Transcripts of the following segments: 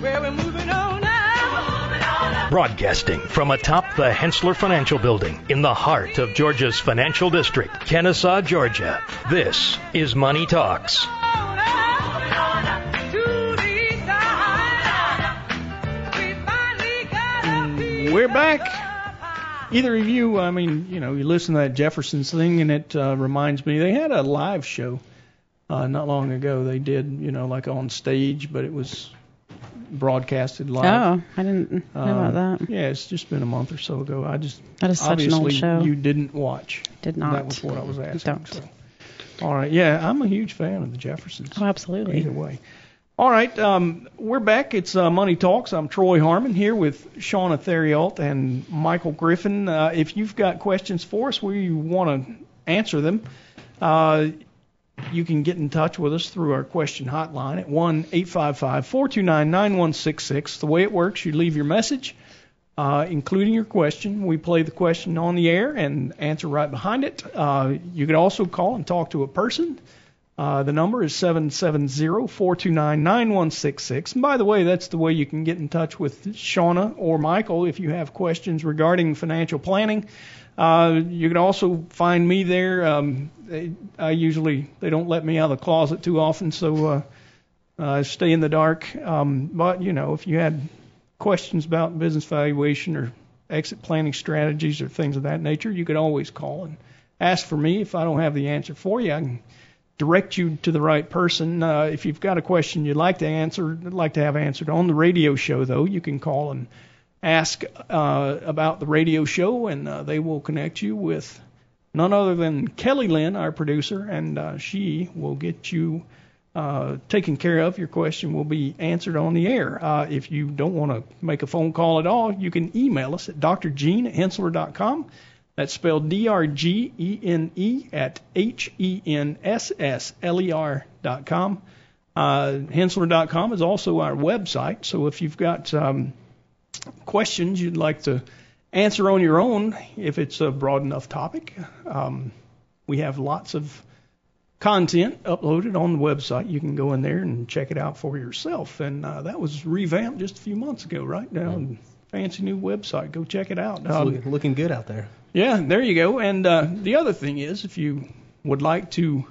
Well, we're moving on now. Broadcasting from atop the Henssler Financial Building in the heart of Georgia's financial district, Kennesaw, Georgia. This is Money Talks. We're back. Either of you, I mean, you know, you listen to that Jefferson's thing, and it uh, reminds me they had a live show uh, not long ago. They did, you know, like on stage, but it was broadcasted live. Oh, I didn't know about Um, that. Yeah, it's just been a month or so ago. I just That is such an old show. you didn't watch. Did not. That was what I was asking. Don't. So. All right, yeah, I'm a huge fan of the Jeffersons. Oh, absolutely. Either way. All right, um, we're back. It's uh, Money Talks. I'm Troy Harmon here with Shauna Theriault and Michael Griffin. Uh, if you've got questions for us, we want to answer them. Uh, you can get in touch with us through our question hotline at 1 855 429 9166. The way it works, you leave your message, uh, including your question. We play the question on the air and answer right behind it. Uh, you can also call and talk to a person. Uh, the number is 770-429-9166. And by the way, that's the way you can get in touch with Shauna or Michael if you have questions regarding financial planning. Uh, you can also find me there. Um, they, I usually they don't let me out of the closet too often, so uh, uh, stay in the dark. Um, but you know, if you had questions about business valuation or exit planning strategies or things of that nature, you could always call and ask for me. If I don't have the answer for you, I can direct you to the right person. Uh, if you've got a question you'd like to answer, like to have answered on the radio show, though, you can call and ask uh, about the radio show, and uh, they will connect you with none other than Kelly Lynn, our producer, and uh, she will get you uh, taken care of. Your question will be answered on the air. Uh, if you don't want to make a phone call at all, you can email us at drgene at. That's spelled D-R-G-E-N-E at H-E-N-S-S-L-E-R dot com. Uh, Henssler.com is also our website, so if you've got um, questions you'd like to answer on your own, if it's a broad enough topic, um, we have lots of content uploaded on the website. You can go in there and check it out for yourself. And uh, that was revamped just a few months ago, right? Now, fancy new website. Go check it out. It's Um, looking, looking good out there. yeah, there you go. And uh, the other thing is, if you would like to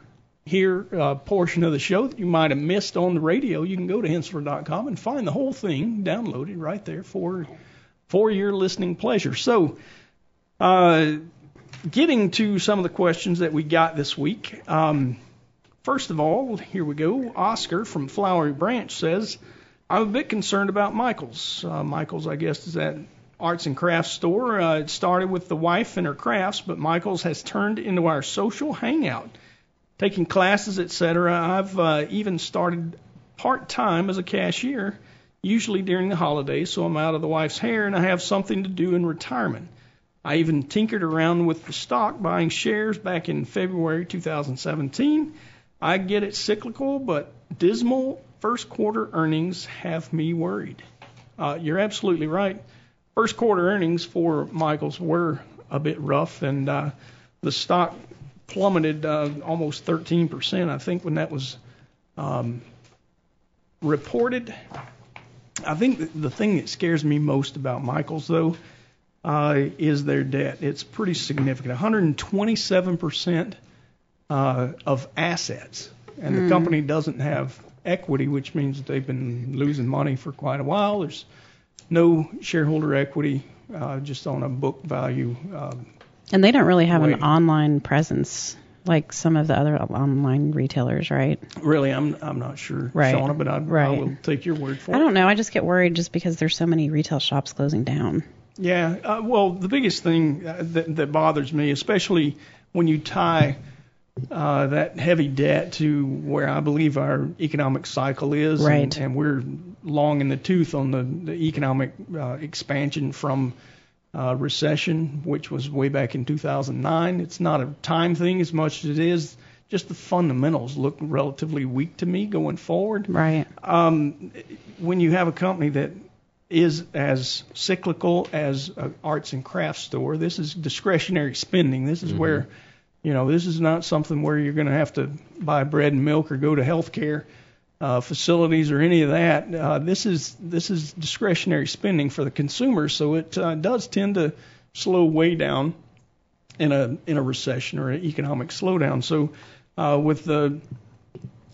hear a portion of the show that you might have missed on the radio, you can go to Henssler.com and find the whole thing downloaded right there for for your listening pleasure. So, uh, getting to some of the questions that we got this week. Um, first of all, here we go. Oscar from Flowery Branch says, I'm a bit concerned about Michael's. Uh, Michael's, I guess, is that arts and crafts store. Uh, it started with the wife and her crafts, but Michael's has turned into our social hangout. Taking classes, etc. I've uh, even started part time as a cashier, usually during the holidays, so I'm out of the wife's hair and I have something to do in retirement. I even tinkered around with the stock, buying shares back in February 2017. I get it cyclical, but dismal first quarter earnings have me worried. Uh, you're absolutely right. First quarter earnings for Michaels were a bit rough, and uh, the stock plummeted uh, almost 13%, I think, when that was um, reported. I think the, thing that scares me most about Michaels, though, uh, is their debt. It's pretty significant 127% uh, of assets. And the company doesn't have equity, which means that they've been losing money for quite a while. There's no shareholder equity, uh, just on a book value. Um, And they don't really have an online presence like some of the other online retailers, right? really, I'm I'm not sure, Right. Shauna, but I, I Right. will take your word for I don't know. I just get worried just because there's so many retail shops closing down. Yeah, uh, well, the biggest thing uh, that, that bothers me, especially when you tie uh, that heavy debt to where I believe our economic cycle is, Right. and, and we're long in the tooth on the, the economic uh, expansion from uh, recession, which was way back in 2009. It's not a time thing as much as it is just the fundamentals look relatively weak to me going forward Right. um, when you have a company that is as cyclical as an arts and crafts store, this is discretionary spending. This is where, you know, this is not something where you're going to have to buy bread and milk or go to health care. uh, facilities or any of that. Uh, this is this is discretionary spending for the consumer, so it uh, does tend to slow way down in a in a recession or an economic slowdown. So uh, with the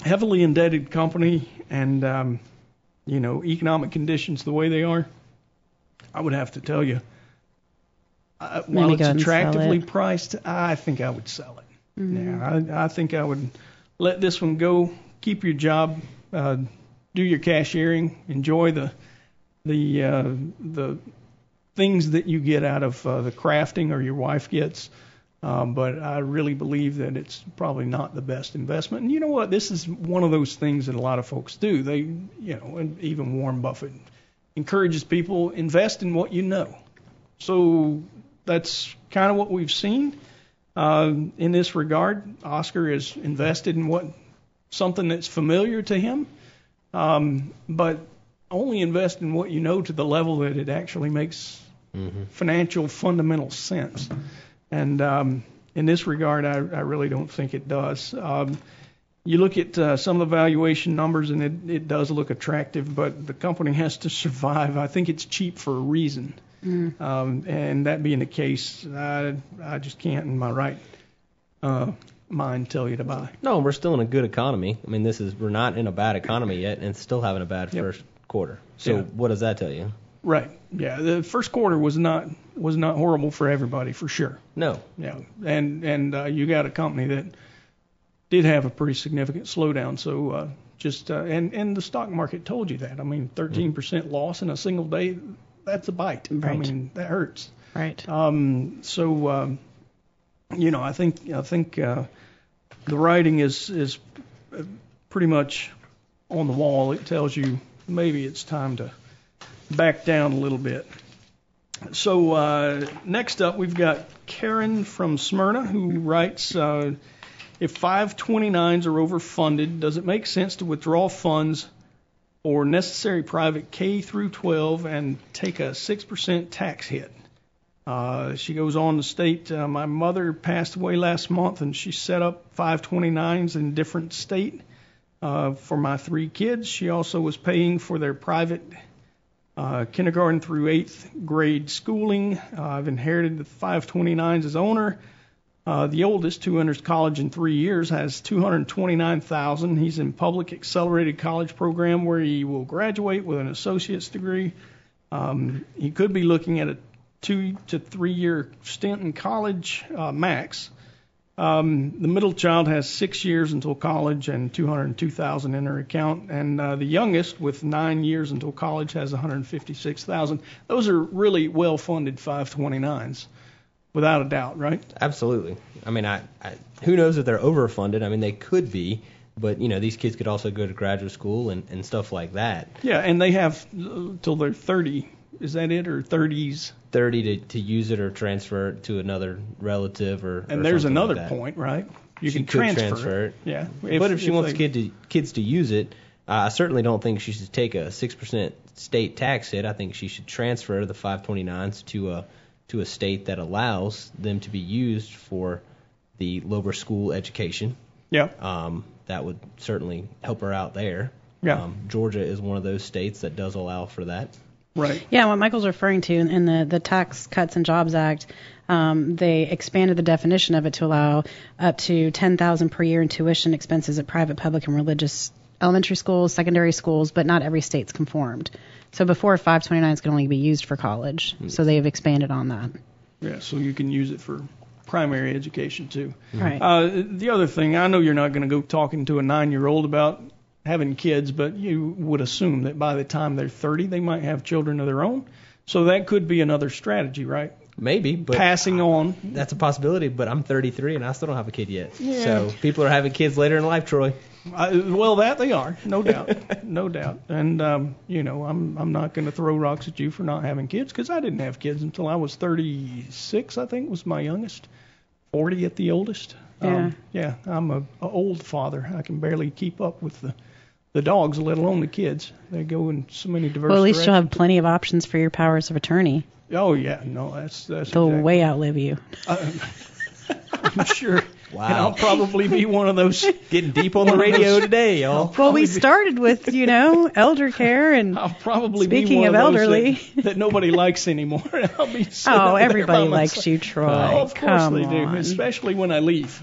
heavily indebted company and um, you know economic conditions the way they are, I would have to tell you. Uh, while it's go ahead and sell attractively it. priced, I think I would sell it. Mm-hmm. Yeah, I, I think I would let this one go. Keep your job, uh, do your cashiering, enjoy the the uh, the things that you get out of uh, the crafting or your wife gets. Um, but I really believe that it's probably not the best investment. And you know what? This is one of those things that a lot of folks do. They, you know, and even Warren Buffett encourages people invest in what you know. So that's kind of what we've seen uh, in this regard. Oscar is invested in what something that's familiar to him, um, but only invest in what you know to the level that it actually makes financial fundamental sense. And um, in this regard, I, I really don't think it does. Um, you look at uh, some of the valuation numbers, and it, it does look attractive, but the company has to survive. I think it's cheap for a reason. Um, and that being the case, I, I just can't, in my right uh, mind, tell you to buy. No, we're still in a good economy. I mean, this is we're not in a bad economy yet, and still having a bad Yep. first quarter. So Yeah. what does that tell you? Right. Yeah. The first quarter was not was not horrible for everybody, for sure. No. Yeah, and and uh, you got a company that did have a pretty significant slowdown. So uh, just uh, and and the stock market told you that. I mean, 13% loss in a single day, that's a bite. I Right. mean, that hurts. Right. Um, so um, you know, I think I think uh, the writing is is pretty much on the wall. It tells you maybe it's time to back down a little bit. So uh, next up, we've got Karen from Smyrna who writes. Uh, if 529s are overfunded, does it make sense to withdraw funds or necessary private K through 12 and take a 6% tax hit? Uh, she goes on to state, uh, my mother passed away last month and she set up 529s in different state uh, for my three kids. She also was paying for their private uh, kindergarten through eighth grade schooling. Uh, I've inherited the 529s as owner. Uh, the oldest, who enters college in three years, has 229,000. He's in public accelerated college program where he will graduate with an associate's degree. Um, he could be looking at a two to three year stint in college uh, max. Um, the middle child has six years until college and 202,000 in her account, and uh, the youngest, with nine years until college, has 156,000. Those are really well-funded 529s, without a doubt, right? Absolutely. I mean, I, I who knows if they're overfunded? I mean, they could be, but you know, these kids could also go to graduate school and, and stuff like that. Yeah, and they have uh, till they're 30. Is that it, or 30s? 30 to, to use it or transfer it to another relative or. And or there's like another that. point, right? You She can transfer, transfer it. Yeah, but if she wants they- kid to, kids to use it, uh, I certainly don't think she should take a six percent state tax hit. I think she should transfer the 529s to a to a state that allows them to be used for the lower school education. Yeah, Um, that would certainly help her out there. Yeah. Um, Georgia is one of those states that does allow for that. right. Yeah, what Michael's referring to in, in the, the Tax Cuts and Jobs Act, um, they expanded the definition of it to allow up to 10000 per year in tuition expenses at private, public, and religious elementary schools, secondary schools, but not every state's conformed. So before 529s could only be used for college, so they've expanded on that. Yeah, so you can use it for primary education too. Right. Uh, the other thing, I know you're not going to go talking to a nine-year-old about having kids, but you would assume that by the time they're 30, they might have children of their own. So that could be another strategy, right? Maybe, but Passing on. that's a possibility. But I'm 33 and I still don't have a kid yet. Yeah. So people are having kids later in life, Troy. I, well, that they are, no doubt, no doubt. And um, you know, I'm I'm not going to throw rocks at you for not having kids because I didn't have kids until I was 36. I think was my youngest. 40 at the oldest. Um, yeah, I'm a, a old father. I can barely keep up with the the dogs, let alone the kids. They go in so many diverse. Well, at least you'll have plenty of options for your powers of attorney. Oh yeah, no, that's that's. They'll exactly- way outlive you. I'm sure. Wow. And I'll probably be one of those. Getting deep on the radio today, y'all. Well, we started with, you know, elder care and I'll probably be Speaking one of those elderly. that, that nobody likes anymore. I'll be sitting oh, everybody likes myself. you, Troy. Oh, of course Come they do, especially when I leave.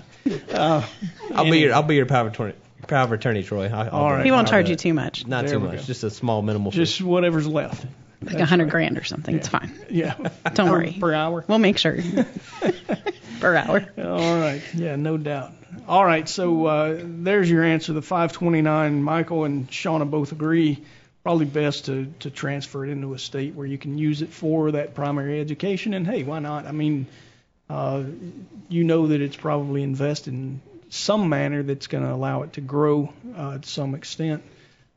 Uh, I'll be your I'll be your power attorney. Power of attorney, Troy. I, I'll All do right. it. He won't charge do you too much, Not There too we much, go. just a small minimal fee. just whatever's left. like a hundred grand or something. It's fine. Yeah. Don't per, worry. Per hour. We'll make sure. per hour. All right. Yeah, no doubt. All right. So uh, there's your answer. The 529. Michael and Shauna both agree. Probably best to, to transfer it into a state where you can use it for that primary education. And hey, why not? I mean, uh, you know that it's probably invested in some manner that's going to allow it to grow uh, to some extent.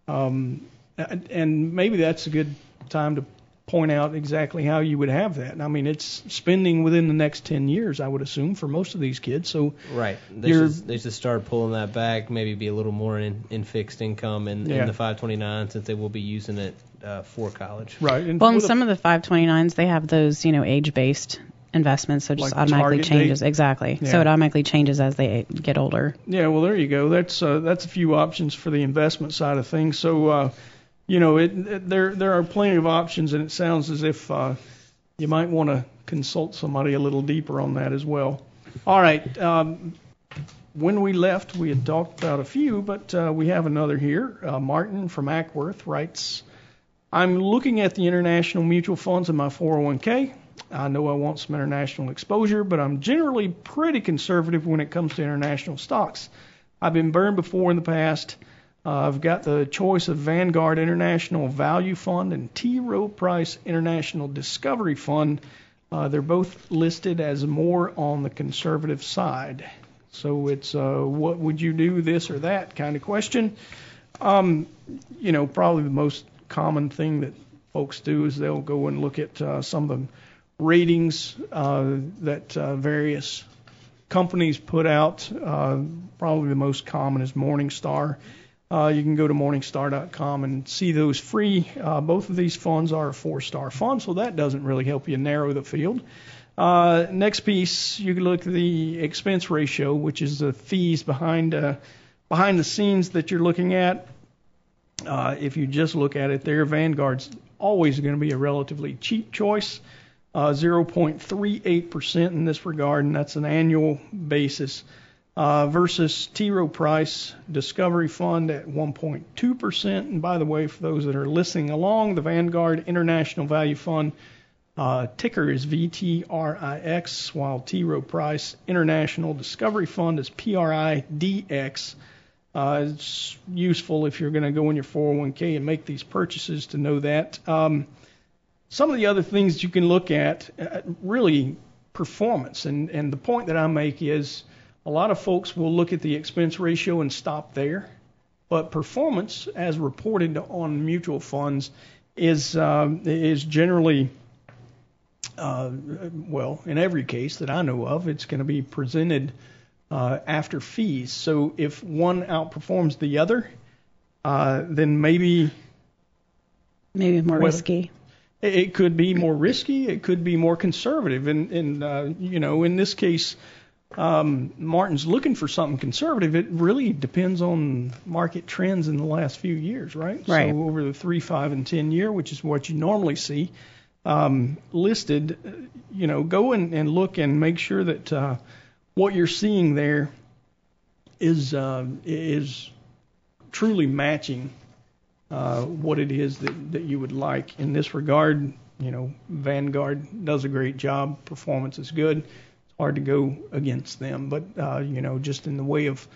Um, and and maybe that's a good time to point out exactly how you would have that. I mean, it's spending within the next 10 years, I would assume, for most of these kids. So, Right. They should, they should start pulling that back, maybe be a little more in, in fixed income in, Yeah. in the 529 since they will be using it uh, for college. right. And Well, in with a- some of the 529s, they have those, you know, age-based investments, so it just Like automatically changes. date? Exactly. Yeah. So it automatically changes as they get older. Yeah, well, there you go. That's uh, that's a few options for the investment side of things. So, uh, you know, it, it there there are plenty of options, and it sounds as if uh, you might want to consult somebody a little deeper on that as well. All right. Um, when we left, we had talked about a few, but uh, we have another here. Uh, Martin from Acworth writes, "I'm looking at the international mutual funds in my 401k. I know I want some international exposure, but I'm generally pretty conservative when it comes to international stocks. I've been burned before in the past. Uh, I've got the choice of Vanguard International Value Fund and T. Rowe Price International Discovery Fund. Uh, they're both listed as more on the conservative side. So it's uh, what would you do, this or that kind of question. Um, you know, probably the most common thing that folks do is they'll go and look at uh, some of the ratings uh, that uh, various companies put out. Uh, probably the most common is Morningstar. Uh, you can go to morningstar.com and see those free. Uh, both of these funds are a four-star fund, so that doesn't really help you narrow the field. Uh, next piece, you can look at the expense ratio, which is the fees behind behind the scenes that you're looking at. If you just look at it there, Vanguard's always going to be a relatively cheap choice. Uh, 0.38% in this regard, and that's an annual basis, uh, versus T. Rowe Price Discovery Fund at 1.2%. And by the way, for those that are listening along, the Vanguard International Value Fund uh, ticker is VTRIX, while T. Rowe Price International Discovery Fund is PRIDX. Uh, it's useful if you're going to go in your 401k and make these purchases to know that. Um, some of the other things you can look at, uh, really performance. And, and the point that I make is a lot of folks will look at the expense ratio and stop there. But performance, as reported on mutual funds, is um, is generally, uh, well, in every case that I know of, it's going to be presented uh, after fees. So if one outperforms the other, uh, then maybe Maybe more Well, risky. It could be more risky. It could be more conservative. And, and uh, you know, in this case, um, Martin's looking for something conservative. It really depends on market trends in the last few years, right? Right. So over the three, five, and ten year, which is what you normally see um, listed, uh, you know, go and, and look and make sure that uh, what you're seeing there is uh, is truly matching uh, what it is that, that you would like. In this regard, you know, Vanguard does a great job. Performance is good. It's hard to go against them, but uh, you know, just in the way of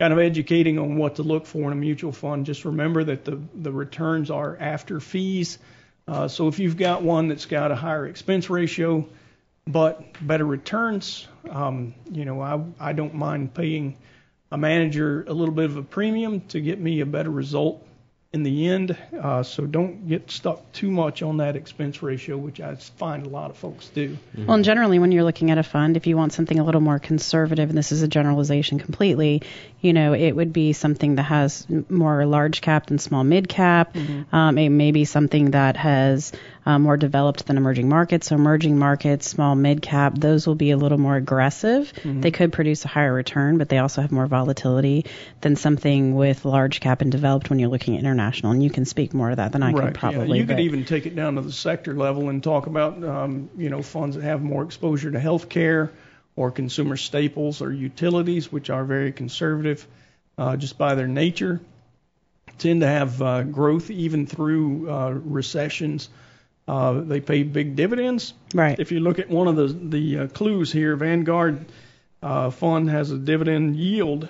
kind of educating on what to look for in a mutual fund, just remember that the the returns are after fees. Uh, so if you've got one that's got a higher expense ratio but better returns, um, you know, I I don't mind paying a manager a little bit of a premium to get me a better result in the end. Uh, so don't get stuck too much on that expense ratio, which I find a lot of folks do. Well, and generally, when you're looking at a fund, if you want something a little more conservative, and this is a generalization completely, you know, it would be something that has more large cap than small mid cap. Um, it may be something that has uh, more developed than emerging markets. So emerging markets, small mid cap, those will be a little more aggressive. Mm-hmm. They could produce a higher return, but they also have more volatility than something with large cap and developed when you're looking at international. And you can speak more to that than I right. can probably. Yeah. You could even take it down to the sector level and talk about, um, you know, funds that have more exposure to healthcare or consumer staples or utilities, which are very conservative uh, just by their nature, tend to have uh, growth even through uh, recessions. Uh, they pay big dividends. Right. If you look at one of the the uh, clues here, Vanguard uh, fund has a dividend yield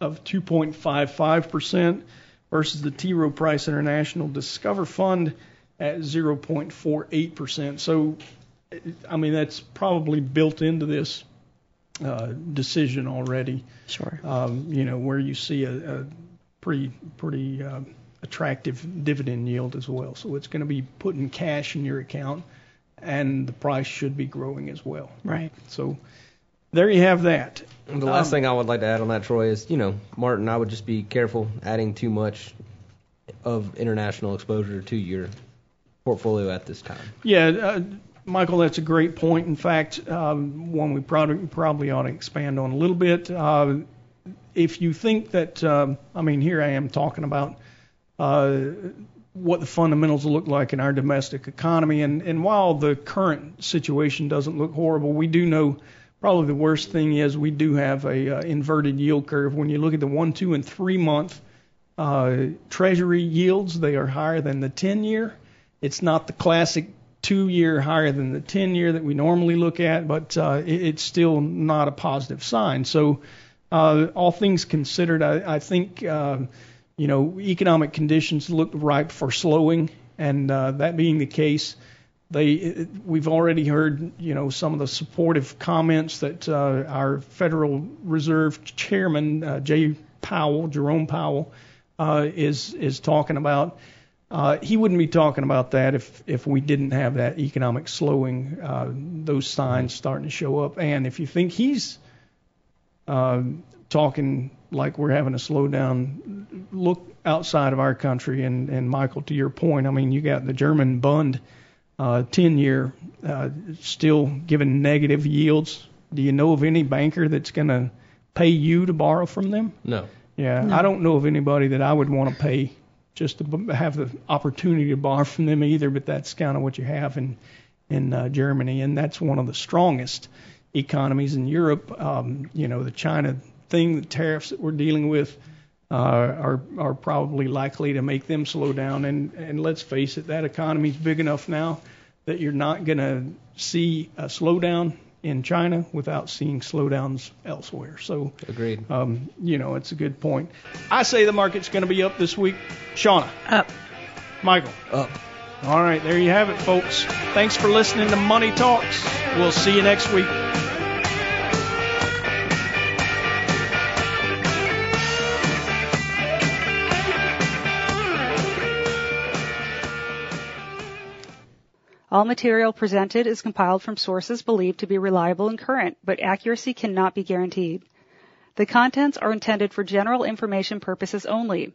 of 2.55 percent versus the T. Rowe Price International Discover Fund at 0.48 percent. So, I mean, that's probably built into this uh, decision already. Sure. Um, you know, where you see a, a pretty pretty uh, attractive dividend yield as well. So it's going to be putting cash in your account, and the price should be growing as well. Right. So there you have that. The last Um, thing I would like to add on that, Troy, is you know, Martin, I would just be careful adding too much of international exposure to your portfolio at this time. Yeah, uh, Michael, that's a great point. In fact, um, one we probably probably ought to expand on a little bit. Uh, if you think that, um, I mean, here I am talking about uh, what the fundamentals look like in our domestic economy, and, and while the current situation doesn't look horrible, we do know probably the worst thing is we do have a uh, inverted yield curve. When you look at the one, two, and three month uh, Treasury yields, they are higher than the 10 year. It's not the classic two year higher than the 10 year that we normally look at, but uh, it, it's still not a positive sign. So, uh, all things considered, I, I think, uh, you know, economic conditions look ripe for slowing, and uh, that being the case, they we've already heard, you know, some of the supportive comments that uh, our Federal Reserve Chairman uh, Jay Powell, Jerome Powell, uh, is is talking about. Uh, he wouldn't be talking about that if if we didn't have that economic slowing, uh, those signs starting to show up. And if you think he's uh, talking like we're having a slowdown, look outside of our country. And and Michael, to your point, I mean, you got the German Bund, uh, 10 year, uh, still giving negative yields. Do you know of any banker that's going to pay you to borrow from them? No. Yeah, I don't know of anybody that I would want to pay just to have the opportunity to borrow from them either. But that's kind of what you have in in uh, Germany, and that's one of the strongest economies in Europe. Um, you know, the China thing, the tariffs that we're dealing with. Uh, are are probably likely to make them slow down, and and let's face it, that economy's big enough now that you're not going to see a slowdown in China without seeing slowdowns elsewhere. So Agreed. um, you know, it's a good point. I say the market's going to be up this week. Shauna. Up. Michael. Up. All right, there you have it, folks. Thanks for listening to Money Talks. We'll see you next week. All material presented is compiled from sources believed to be reliable and current, but accuracy cannot be guaranteed. The contents are intended for general information purposes only.